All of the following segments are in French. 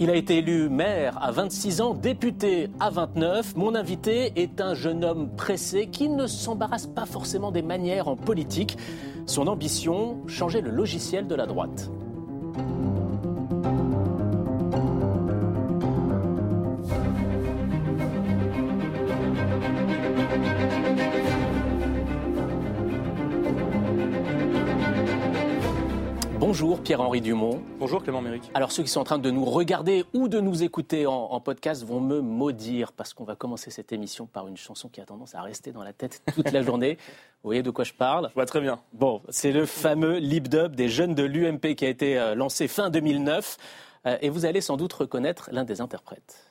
Il a été élu maire à 26 ans, député à 29. Mon invité est un jeune homme pressé qui ne s'embarrasse pas forcément des manières en politique. Son ambition, changer le logiciel de la droite. Bonjour Pierre-Henri Dumont. Bonjour Clément Méric. Alors ceux qui sont en train de nous regarder ou de nous écouter en, podcast vont me maudire parce qu'on va commencer cette émission par une chanson qui a tendance à rester dans la tête toute la journée. Vous voyez de quoi je parle? Je vois très bien. Bon, c'est le fameux Lip Dub des jeunes de l'UMP qui a été euh, lancé fin 2009 euh, et vous allez sans doute reconnaître l'un des interprètes.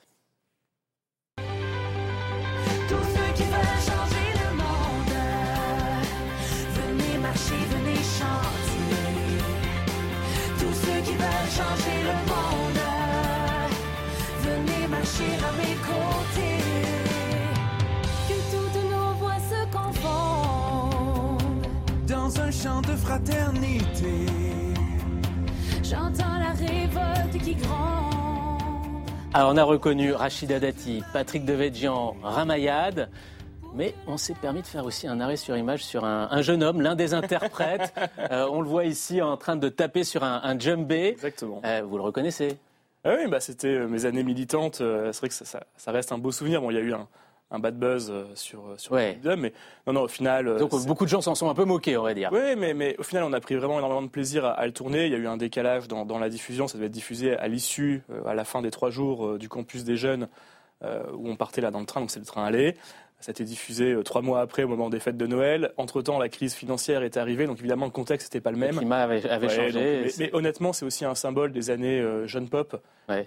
Alors on a reconnu Rachida Dati, Patrick Devedjian, Ramayad. Mais on s'est permis de faire aussi un arrêt sur image sur un, jeune homme, l'un des interprètes. Euh, on le voit ici en train de taper sur un, un djembé. Exactement. Euh, vous le reconnaissez? Ah Oui, bah, c'était euh, mes années militantes. C'est vrai que ça, reste un beau souvenir. Bon, il y a eu un, bad buzz sur, sur ouais. mais non, non, au final. Donc beaucoup de gens s'en sont un peu moqués, on va dire. Oui, mais, mais au final, on a pris vraiment énormément de plaisir à, le tourner. Il y a eu un décalage dans, dans, la diffusion. Ça devait être diffusé à l'issue, à la fin des trois jours du campus des jeunes, où on partait là dans le train, donc c'est le train aller. Ça a été diffusé euh, trois mois après, au moment des fêtes de Noël. Entre-temps, la crise financière est arrivée, donc évidemment, le contexte n'était pas le même. Le climat avait, changé. mais, honnêtement, c'est aussi un symbole des années euh, jeune pop.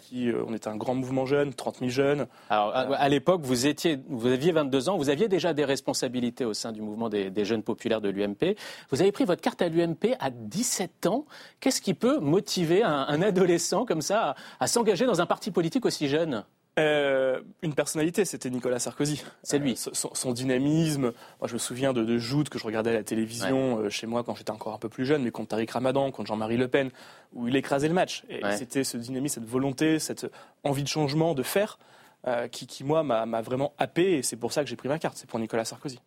Qui, euh, on était un grand mouvement jeune, 30 000 jeunes. Alors, à, l'époque, vous, étiez, vous aviez 22 ans, vous aviez déjà des responsabilités au sein du mouvement des, jeunes populaires de l'UMP. Vous avez pris votre carte à l'UMP à 17 ans. Qu'est-ce qui peut motiver un, adolescent comme ça à s'engager dans un parti politique aussi jeune? Euh, une personnalité, c'était Nicolas Sarkozy. C'est lui. Euh, son, dynamisme. Moi, je me souviens de, de joutes que je regardais à la télévision euh, chez moi quand j'étais encore un peu plus jeune, mais contre Tariq Ramadan, contre Jean-Marie Le Pen, où il écrasait le match. Et c'était ce dynamisme, cette volonté, cette envie de changement, de faire, qui, qui, moi, m'a vraiment happé. Et c'est pour ça que j'ai pris ma carte. C'est pour Nicolas Sarkozy.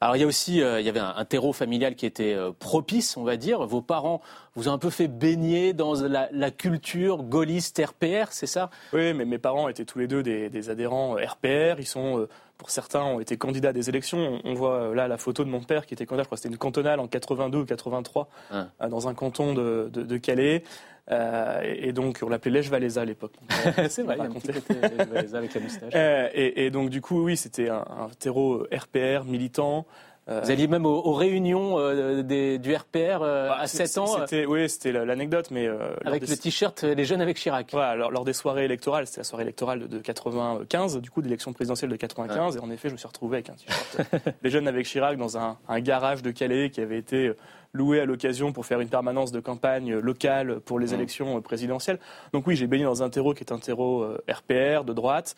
Alors il y a aussi, euh, il y avait un, terreau familial qui était euh, propice, on va dire. Vos parents vous ont un peu fait baigner dans la, culture gaulliste RPR, c'est ça? Oui, mais mes parents étaient tous les deux des, adhérents RPR. Ils sont, euh, pour certains, ont été candidats à des élections. On, voit là la photo de mon père qui était candidat, je crois que c'était une cantonale en 82 ou 83, ah. dans un canton de Calais. Euh, et, donc, on l'appelait Lèche Valéza à l'époque. c'est vrai, il avec la moustache. Euh, et, donc, du coup, oui, c'était un, un terreau RPR militant. Euh, Vous alliez même aux, réunions euh, du RPR bah, à 7 ans Oui, c'était l'anecdote, mais... avec le t-shirt Les jeunes avec Chirac. Voilà, lors, lors, des soirées électorales, c'était la soirée électorale de 95, du coup, d'élection présidentielle de 95, et en effet, je me suis retrouvé avec un t-shirt Les jeunes avec Chirac dans un, un, garage de Calais qui avait été loué à l'occasion pour faire une permanence de campagne locale pour les mmh. élections présidentielles. Donc oui, j'ai baigné dans un terreau qui est un terreau RPR de droite.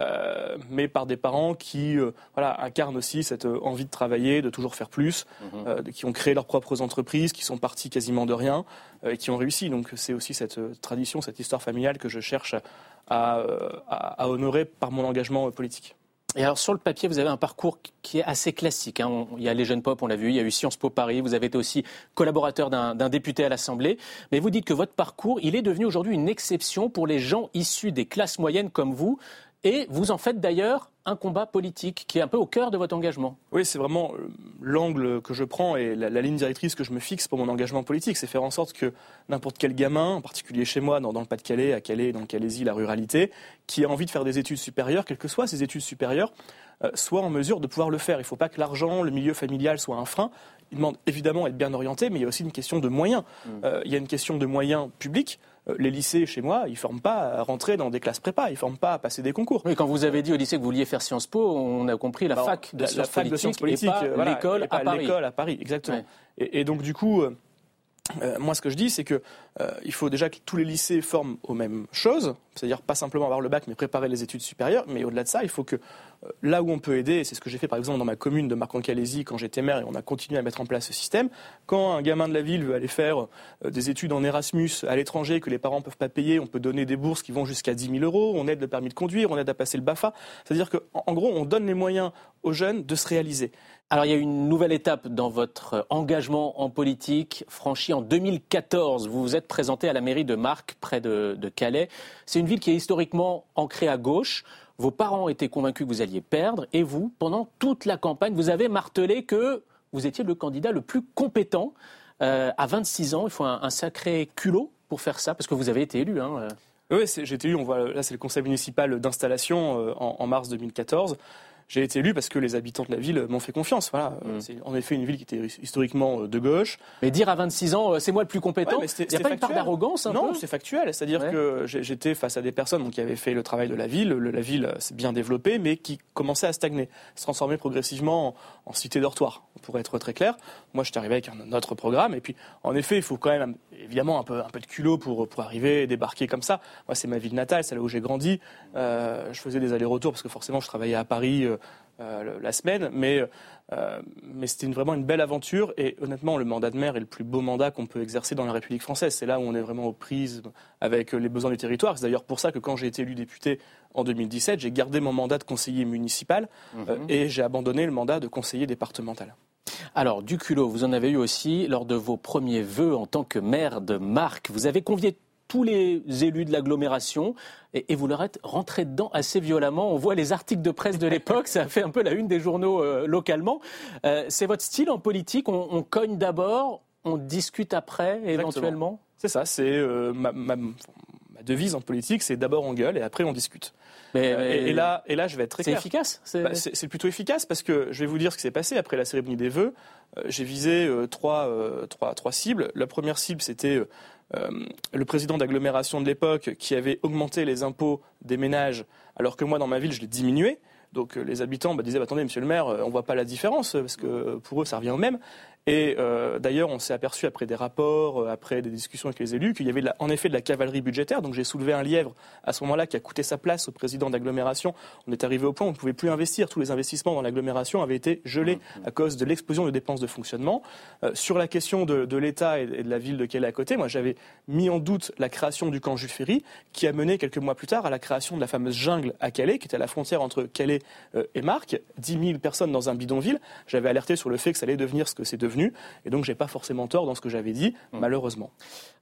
Euh, mais par des parents qui euh, voilà, incarnent aussi cette euh, envie de travailler, de toujours faire plus, mmh. qui ont créé leurs propres entreprises, qui sont partis quasiment de rien et qui ont réussi. Donc c'est aussi cette tradition, cette histoire familiale que je cherche à, à honorer par mon engagement politique. Et alors sur le papier, vous avez un parcours qui est assez classique. Hein. Il y a les jeunes pop, on l'a vu, il y a eu Sciences Po Paris, vous avez été aussi collaborateur d'un député à l'Assemblée. Mais vous dites que votre parcours, il est devenu aujourd'hui une exception pour les gens issus des classes moyennes comme vous. Et vous en faites d'ailleurs un combat politique qui est un peu au cœur de votre engagement. Oui, c'est vraiment euh, l'angle que je prends et la, ligne directrice que je me fixe pour mon engagement politique. C'est faire en sorte que n'importe quel gamin, en particulier chez moi, dans, le Pas-de-Calais, à Calais, dans le Calaisie, la ruralité, qui a envie de faire des études supérieures, quelles que soient ses études supérieures, euh, soit en mesure de pouvoir le faire. Il ne faut pas que l'argent, le milieu familial soit un frein. Il demande évidemment à être bien orienté, mais il y a aussi une question de moyens. Mmh. Euh, il y a une question de moyens publics. Euh, les lycées chez moi, ils ne forment pas à rentrer dans des classes prépa, ils ne forment pas à passer des concours. Oui, quand vous avez dit au lycée que vous vouliez faire Sciences Po, on a compris la fac de, sciences, politiques et pas l'école à Paris. L'école à Paris, exactement. Et, donc du coup, euh, moi ce que je dis, c'est que euh, il faut déjà que tous les lycées forment aux mêmes choses, c'est-à-dire pas simplement avoir le bac, mais préparer les études supérieures. Mais au-delà de ça, il faut que euh, là où on peut aider, et c'est ce que j'ai fait par exemple dans ma commune de Marc-en-Calaisie quand j'étais maire et on a continué à mettre en place ce système, quand un gamin de la ville veut aller faire euh, des études en Erasmus à l'étranger que les parents ne peuvent pas payer, on peut donner des bourses qui vont jusqu'à 10 000 euros, on aide le permis de conduire, on aide à passer le BAFA. C'est-à-dire qu'en en gros, on donne les moyens aux jeunes de se réaliser. Alors il y a une nouvelle étape dans votre engagement en politique, franchi en 2014. Vous vous êtes présenté à la mairie de Marc, près de, Calais. C'est une ville qui est historiquement ancrée à gauche. Vos parents étaient convaincus que vous alliez perdre et vous, pendant toute la campagne, vous avez martelé que vous étiez le candidat le plus compétent. Euh, à 26 ans, il faut un, sacré culot pour faire ça, parce que vous avez été élu. Hein. euh. Oui, j'ai été élu, là c'est le conseil municipal d'installation euh, en mars 2014. J'ai été élu parce que les habitants de la ville m'ont fait confiance. Voilà. Mm. C'est en effet une ville qui était historiquement euh, de gauche. Mais dire à 26 ans, euh, c'est moi le plus compétent, Ouais, il n'y a pas c'était une part factuel. d'arrogance non, c'est factuel. C'est-à-dire Ouais. que j'étais face à des personnes donc, qui avaient fait le travail de la ville. Le- la ville euh, s'est bien développée, mais qui commençait à stagner, se transformer progressivement en, en cité dortoir, pour être très clair. Moi, j'étais arrivé avec un autre programme. Et puis, en effet, il faut quand même, évidemment, un peu, un peu de culot pour, pour arriver et débarquer comme ça. Moi, c'est ma ville natale, c'est là où j'ai grandi. Euh, je faisais des allers-retours parce que forcément, je travaillais à Paris euh, euh, la semaine. Mais, euh, mais c'était vraiment une belle aventure. Et honnêtement, le mandat de maire est le plus beau mandat qu'on peut exercer dans la République française. C'est là où on est vraiment aux prises avec les besoins du territoire. C'est d'ailleurs pour ça que quand j'ai été élu député en 2017, j'ai gardé mon mandat de conseiller municipal euh, Mhm. et j'ai abandonné le mandat de conseiller départemental. Alors, du culot, vous en avez eu aussi lors de vos premiers vœux en tant que maire de Marc. Vous avez convié tous les élus de l'agglomération et, et vous leur êtes rentré dedans assez violemment. On voit les articles de presse de l'époque, ça a fait un peu la une des journaux euh, localement. Euh, c'est votre style en politique, on, on cogne d'abord, on discute après éventuellement? C'est ça, c'est euh, ma, ma- ma devise en politique, c'est d'abord on gueule et après on discute. Mais, et, et là, et là, je vais être très c'est clair. efficace c'est- Bah, c'est c'est plutôt efficace parce que je vais vous dire ce qui s'est passé après la cérémonie des vœux. J'ai visé trois, trois, trois cibles. La première cible, c'était le président d'agglomération de l'époque qui avait augmenté les impôts des ménages, alors que moi, dans ma ville, je les diminuais. Donc euh, les habitants bah, disaient attendez, monsieur le maire, euh, on voit pas la différence parce que euh, pour eux, ça revient au même. Et euh, d'ailleurs, on s'est aperçu après des rapports, euh, après des discussions avec les élus, qu'il y avait la- en effet de la cavalerie budgétaire. Donc j'ai soulevé un lièvre à ce moment-là qui a coûté sa place au président d'agglomération. On est arrivé au point où on ne pouvait plus investir. Tous les investissements dans l'agglomération avaient été gelés à cause de l'explosion de dépenses de fonctionnement. Euh, sur la question de, l'État et, de la ville de Calais à côté, moi j'avais mis en doute la création du camp Jules Ferry, qui a mené quelques mois plus tard à la création de la fameuse jungle à Calais, qui était à la frontière entre Calais et Marc. 10 000 personnes dans un bidonville. J'avais alerté sur le fait que ça allait devenir ce que c'est devenu. Et donc j'ai pas forcément tort dans ce que j'avais dit, malheureusement.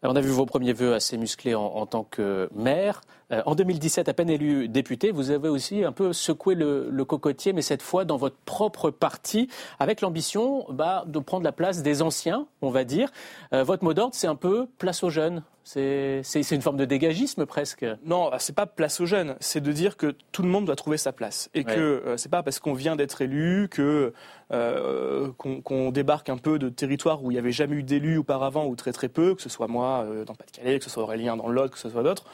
Alors, on a vu vos premiers vœux assez musclés en, en tant que maire. Euh, en 2017, à peine élu député, vous avez aussi un peu secoué le, le cocotier, mais cette fois dans votre propre parti, avec l'ambition bah, de prendre la place des anciens, on va dire. Euh, votre mot d'ordre, c'est un peu place aux jeunes. C'est une forme de dégagisme presque. Non, c'est pas place aux jeunes, c'est de dire que tout le monde doit trouver sa place et Ouais. que euh, c'est pas parce qu'on vient d'être élu que euh, qu'on débarque un peu de territoire où il n'y avait jamais eu d'élu auparavant ou très très peu, que ce soit moi euh, dans Pas-de-Calais, que ce soit Aurélien dans l'Aude, que ce soit d'autres,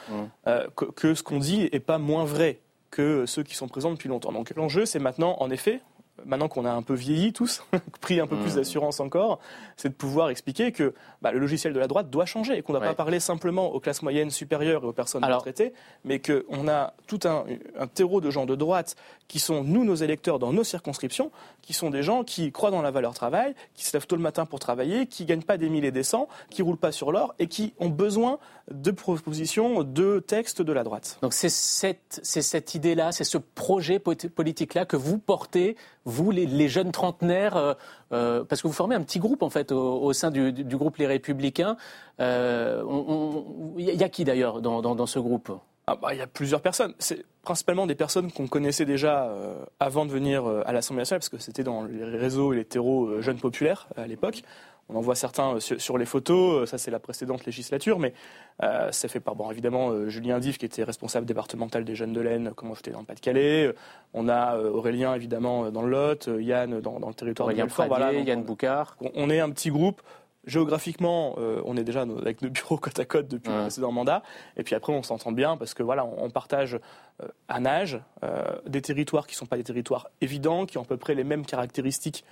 euh, que, que ce qu'on dit est pas moins vrai que ceux qui sont présents depuis longtemps. Donc l'enjeu, c'est maintenant, en effet, maintenant qu'on a un peu vieilli tous, pris un peu plus Mm. d'assurance encore, c'est de pouvoir expliquer que bah, le logiciel de la droite doit changer et qu'on ne doit Ouais. pas parler simplement aux classes moyennes supérieures et aux personnes Alors- retraitées, mais qu'on a tout un, un terreau de gens de droite qui sont, nous, nos électeurs dans nos circonscriptions, qui sont des gens qui croient dans la valeur travail, qui se lèvent tôt le matin pour travailler, qui gagnent pas des mille et des cents, qui roulent pas sur l'or et qui ont besoin de propositions, de textes de la droite. Donc c'est cette, cette idée-là, c'est ce projet politique-là que vous portez, vous les, jeunes trentenaires, euh, euh, parce que vous formez un petit groupe en fait au, sein du, groupe Les Républicains. Euh, Il y a qui d'ailleurs dans, dans- ce groupe? Ah bah, il y a plusieurs personnes. C'est principalement des personnes qu'on connaissait déjà euh, avant de venir euh, à l'Assemblée nationale, parce que c'était dans les réseaux et les terreaux euh, jeunes populaires euh, à l'époque. On en voit certains euh, sur, les photos, euh, ça c'est la précédente législature, mais euh, c'est fait par, bon, évidemment, euh, Julien Diff, qui était responsable départemental des jeunes de l'Aisne, comme moi j'étais dans le Pas-de-Calais. On a euh, Aurélien, évidemment, dans le Lot, Yann dans, dans le territoire Aurélien de Belfort. Voilà, donc, Yann Boucard. on- on est un petit groupe. Géographiquement, on est déjà avec nos bureaux côte à côte depuis Ouais. le précédent mandat. Et puis après, on s'entend bien parce que voilà, on, on partage un âge, des territoires qui ne sont pas des territoires évidents, qui ont à peu près les mêmes caractéristiques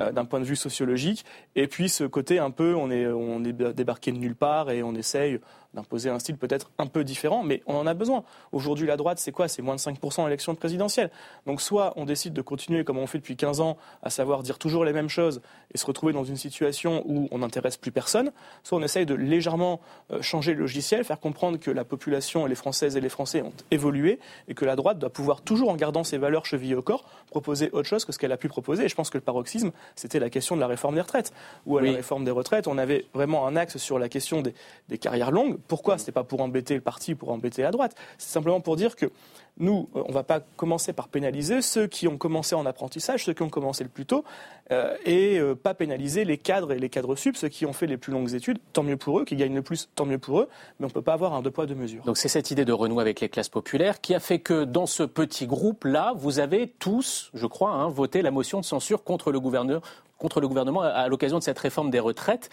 euh, d'un point de vue sociologique. Et puis ce côté un peu, on est, on est débarqué de nulle part et on essaye d'imposer un style peut-être un peu différent, mais on en a besoin. Aujourd'hui, la droite, c'est quoi? C'est moins de 5% en élection présidentielle. Donc soit on décide de continuer comme on fait depuis 15 ans, à savoir dire toujours les mêmes choses et se retrouver dans une situation où on n'intéresse plus personne, soit on essaye de légèrement euh, changer le logiciel, faire comprendre que la population et les Françaises et les Français ont évolué et que la droite doit pouvoir, toujours en gardant ses valeurs chevillées au corps, proposer autre chose que ce qu'elle a pu proposer. Et je pense que le paroxysme, c'était la question de la réforme des retraites. Ou à la réforme des retraites, on avait vraiment un axe sur la question des, des carrières longues. Pourquoi C'était pas pour embêter le parti, pour embêter la droite. C'est simplement pour dire que nous, euh, on ne va pas commencer par pénaliser ceux qui ont commencé en apprentissage, ceux qui ont commencé le plus tôt, euh, et euh, pas pénaliser les cadres et les cadres sup, ceux qui ont fait les plus longues études, tant mieux pour eux, qui gagnent le plus, tant mieux pour eux, mais on ne peut pas avoir un deux poids, deux mesures. Donc c'est cette idée de renouer avec les classes populaires qui a fait que dans ce petit groupe-là, vous avez tous, je crois, hein, voté la motion de censure contre le gouvernement, à, l'occasion de cette réforme des retraites.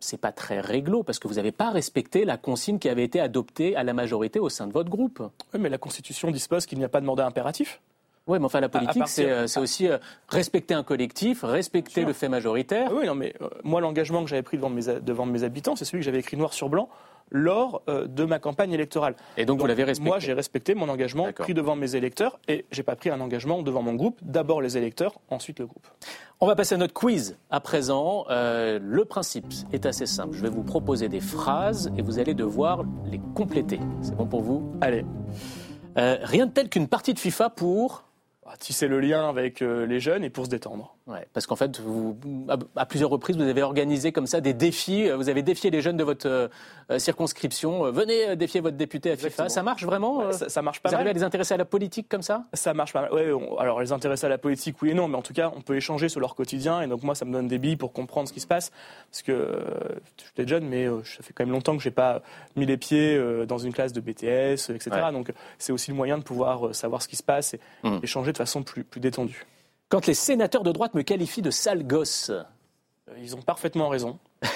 C'est pas très réglo parce que vous n'avez pas respecté la consigne qui avait été adoptée à la majorité au sein de votre groupe. Oui, mais la Constitution dispose qu'il n'y a pas de mandat impératif. Oui, mais enfin la politique, partir- c'est euh, c'est aussi euh, respecter un collectif, respecter le fait majoritaire. Oui, non, mais euh, moi, l'engagement que j'avais pris devant mes, devant mes habitants, c'est celui que j'avais écrit noir sur blanc lors de ma campagne électorale. Et donc, vous l'avez respecté. Moi, j'ai respecté mon engagement pris devant mes électeurs et j'ai pas pris un engagement devant mon groupe. D'abord les électeurs, ensuite le groupe. On va passer à notre quiz à présent. Euh, le principe est assez simple. Je vais vous proposer des phrases et vous allez devoir les compléter. C'est bon pour vous? Allez, Euh, Rien de tel qu'une partie de FIFA pour... va tisser le lien avec euh, les jeunes et pour se détendre. Ouais, parce qu'en fait, vous, à, à plusieurs reprises, vous avez organisé comme ça des défis. Euh, Vous avez défié les jeunes de votre euh, circonscription. Venez défier votre député à FIFA. Exactement. Ça marche vraiment euh, Ça, ça marche pas Vous arrivez à mal. les intéresser à la politique comme ça? Ça marche pas mal. Ouais, on- alors les intéresser à la politique, oui et non, mais en tout cas, on peut échanger sur leur quotidien et donc moi, ça me donne des billes pour comprendre ce qui se passe. Parce que euh, j'étais jeune, mais euh, ça fait quand même longtemps que j'ai pas mis les pieds euh, dans une classe de BTS, etc. Ouais. Donc c'est aussi le moyen de pouvoir savoir ce qui se passe et Mhm. échanger de façon plus, plus détendue. Quand les sénateurs de droite me qualifient de sale gosse, Euh, Ils ont parfaitement raison.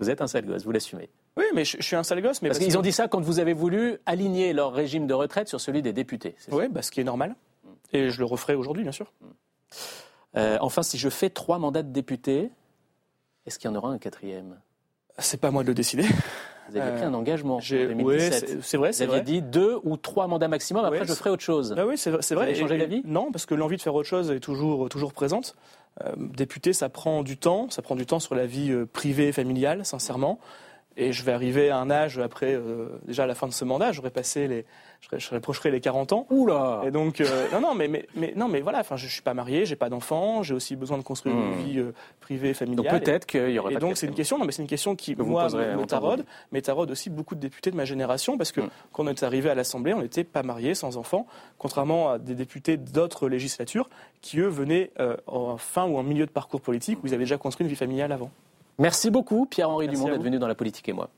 vous êtes un sale gosse, vous l'assumez. Oui, mais je, je suis un sale gosse, mais Parce qu'ils ont dit ça quand vous avez voulu aligner leur régime de retraite sur celui des députés. Oui, bah, ce qui est normal. Et je le referai aujourd'hui, bien sûr. Euh, enfin, si je fais trois mandats de député, est-ce qu'il y en aura un quatrième? C'est pas à moi de le décider. Vous aviez Euh, pris un engagement en J'ai- 2017. ouais, c'est c'est vrai, vous aviez vrai. dit deux ou trois mandats maximum, après je ferai autre chose. Ah oui, c'est vrai. Vous vrai. avez changé d'avis? Non, parce que l'envie de faire autre chose est toujours, toujours présente. Euh, député, ça prend du temps. Ça prend du temps sur la vie euh, privée et familiale, sincèrement. Et je vais arriver à un âge, après, euh, déjà à la fin de ce mandat, j'aurai passé les. Je, serai- je approcherai les 40 ans. Oula Et donc, euh, non, non, mais, mais, mais, non, mais voilà, enfin, je, je suis pas marié, j'ai pas d'enfant, j'ai aussi besoin de construire Hmm. une vie euh, privée, familiale. Donc peut-être qu'il y aurait Et pas donc c'est une question, non mais c'est une question qui Que moi me, taraude, mais taraude aussi beaucoup de députés de ma génération parce que Mm. quand on est arrivé à l'Assemblée, on n'était pas mariés, sans enfants, contrairement à des députés d'autres législatures qui eux venaient en fin ou en milieu de parcours politique où ils avaient déjà construit une vie familiale avant. Merci beaucoup Pierre-Henri Dumont d'être venu dans La Politique et moi.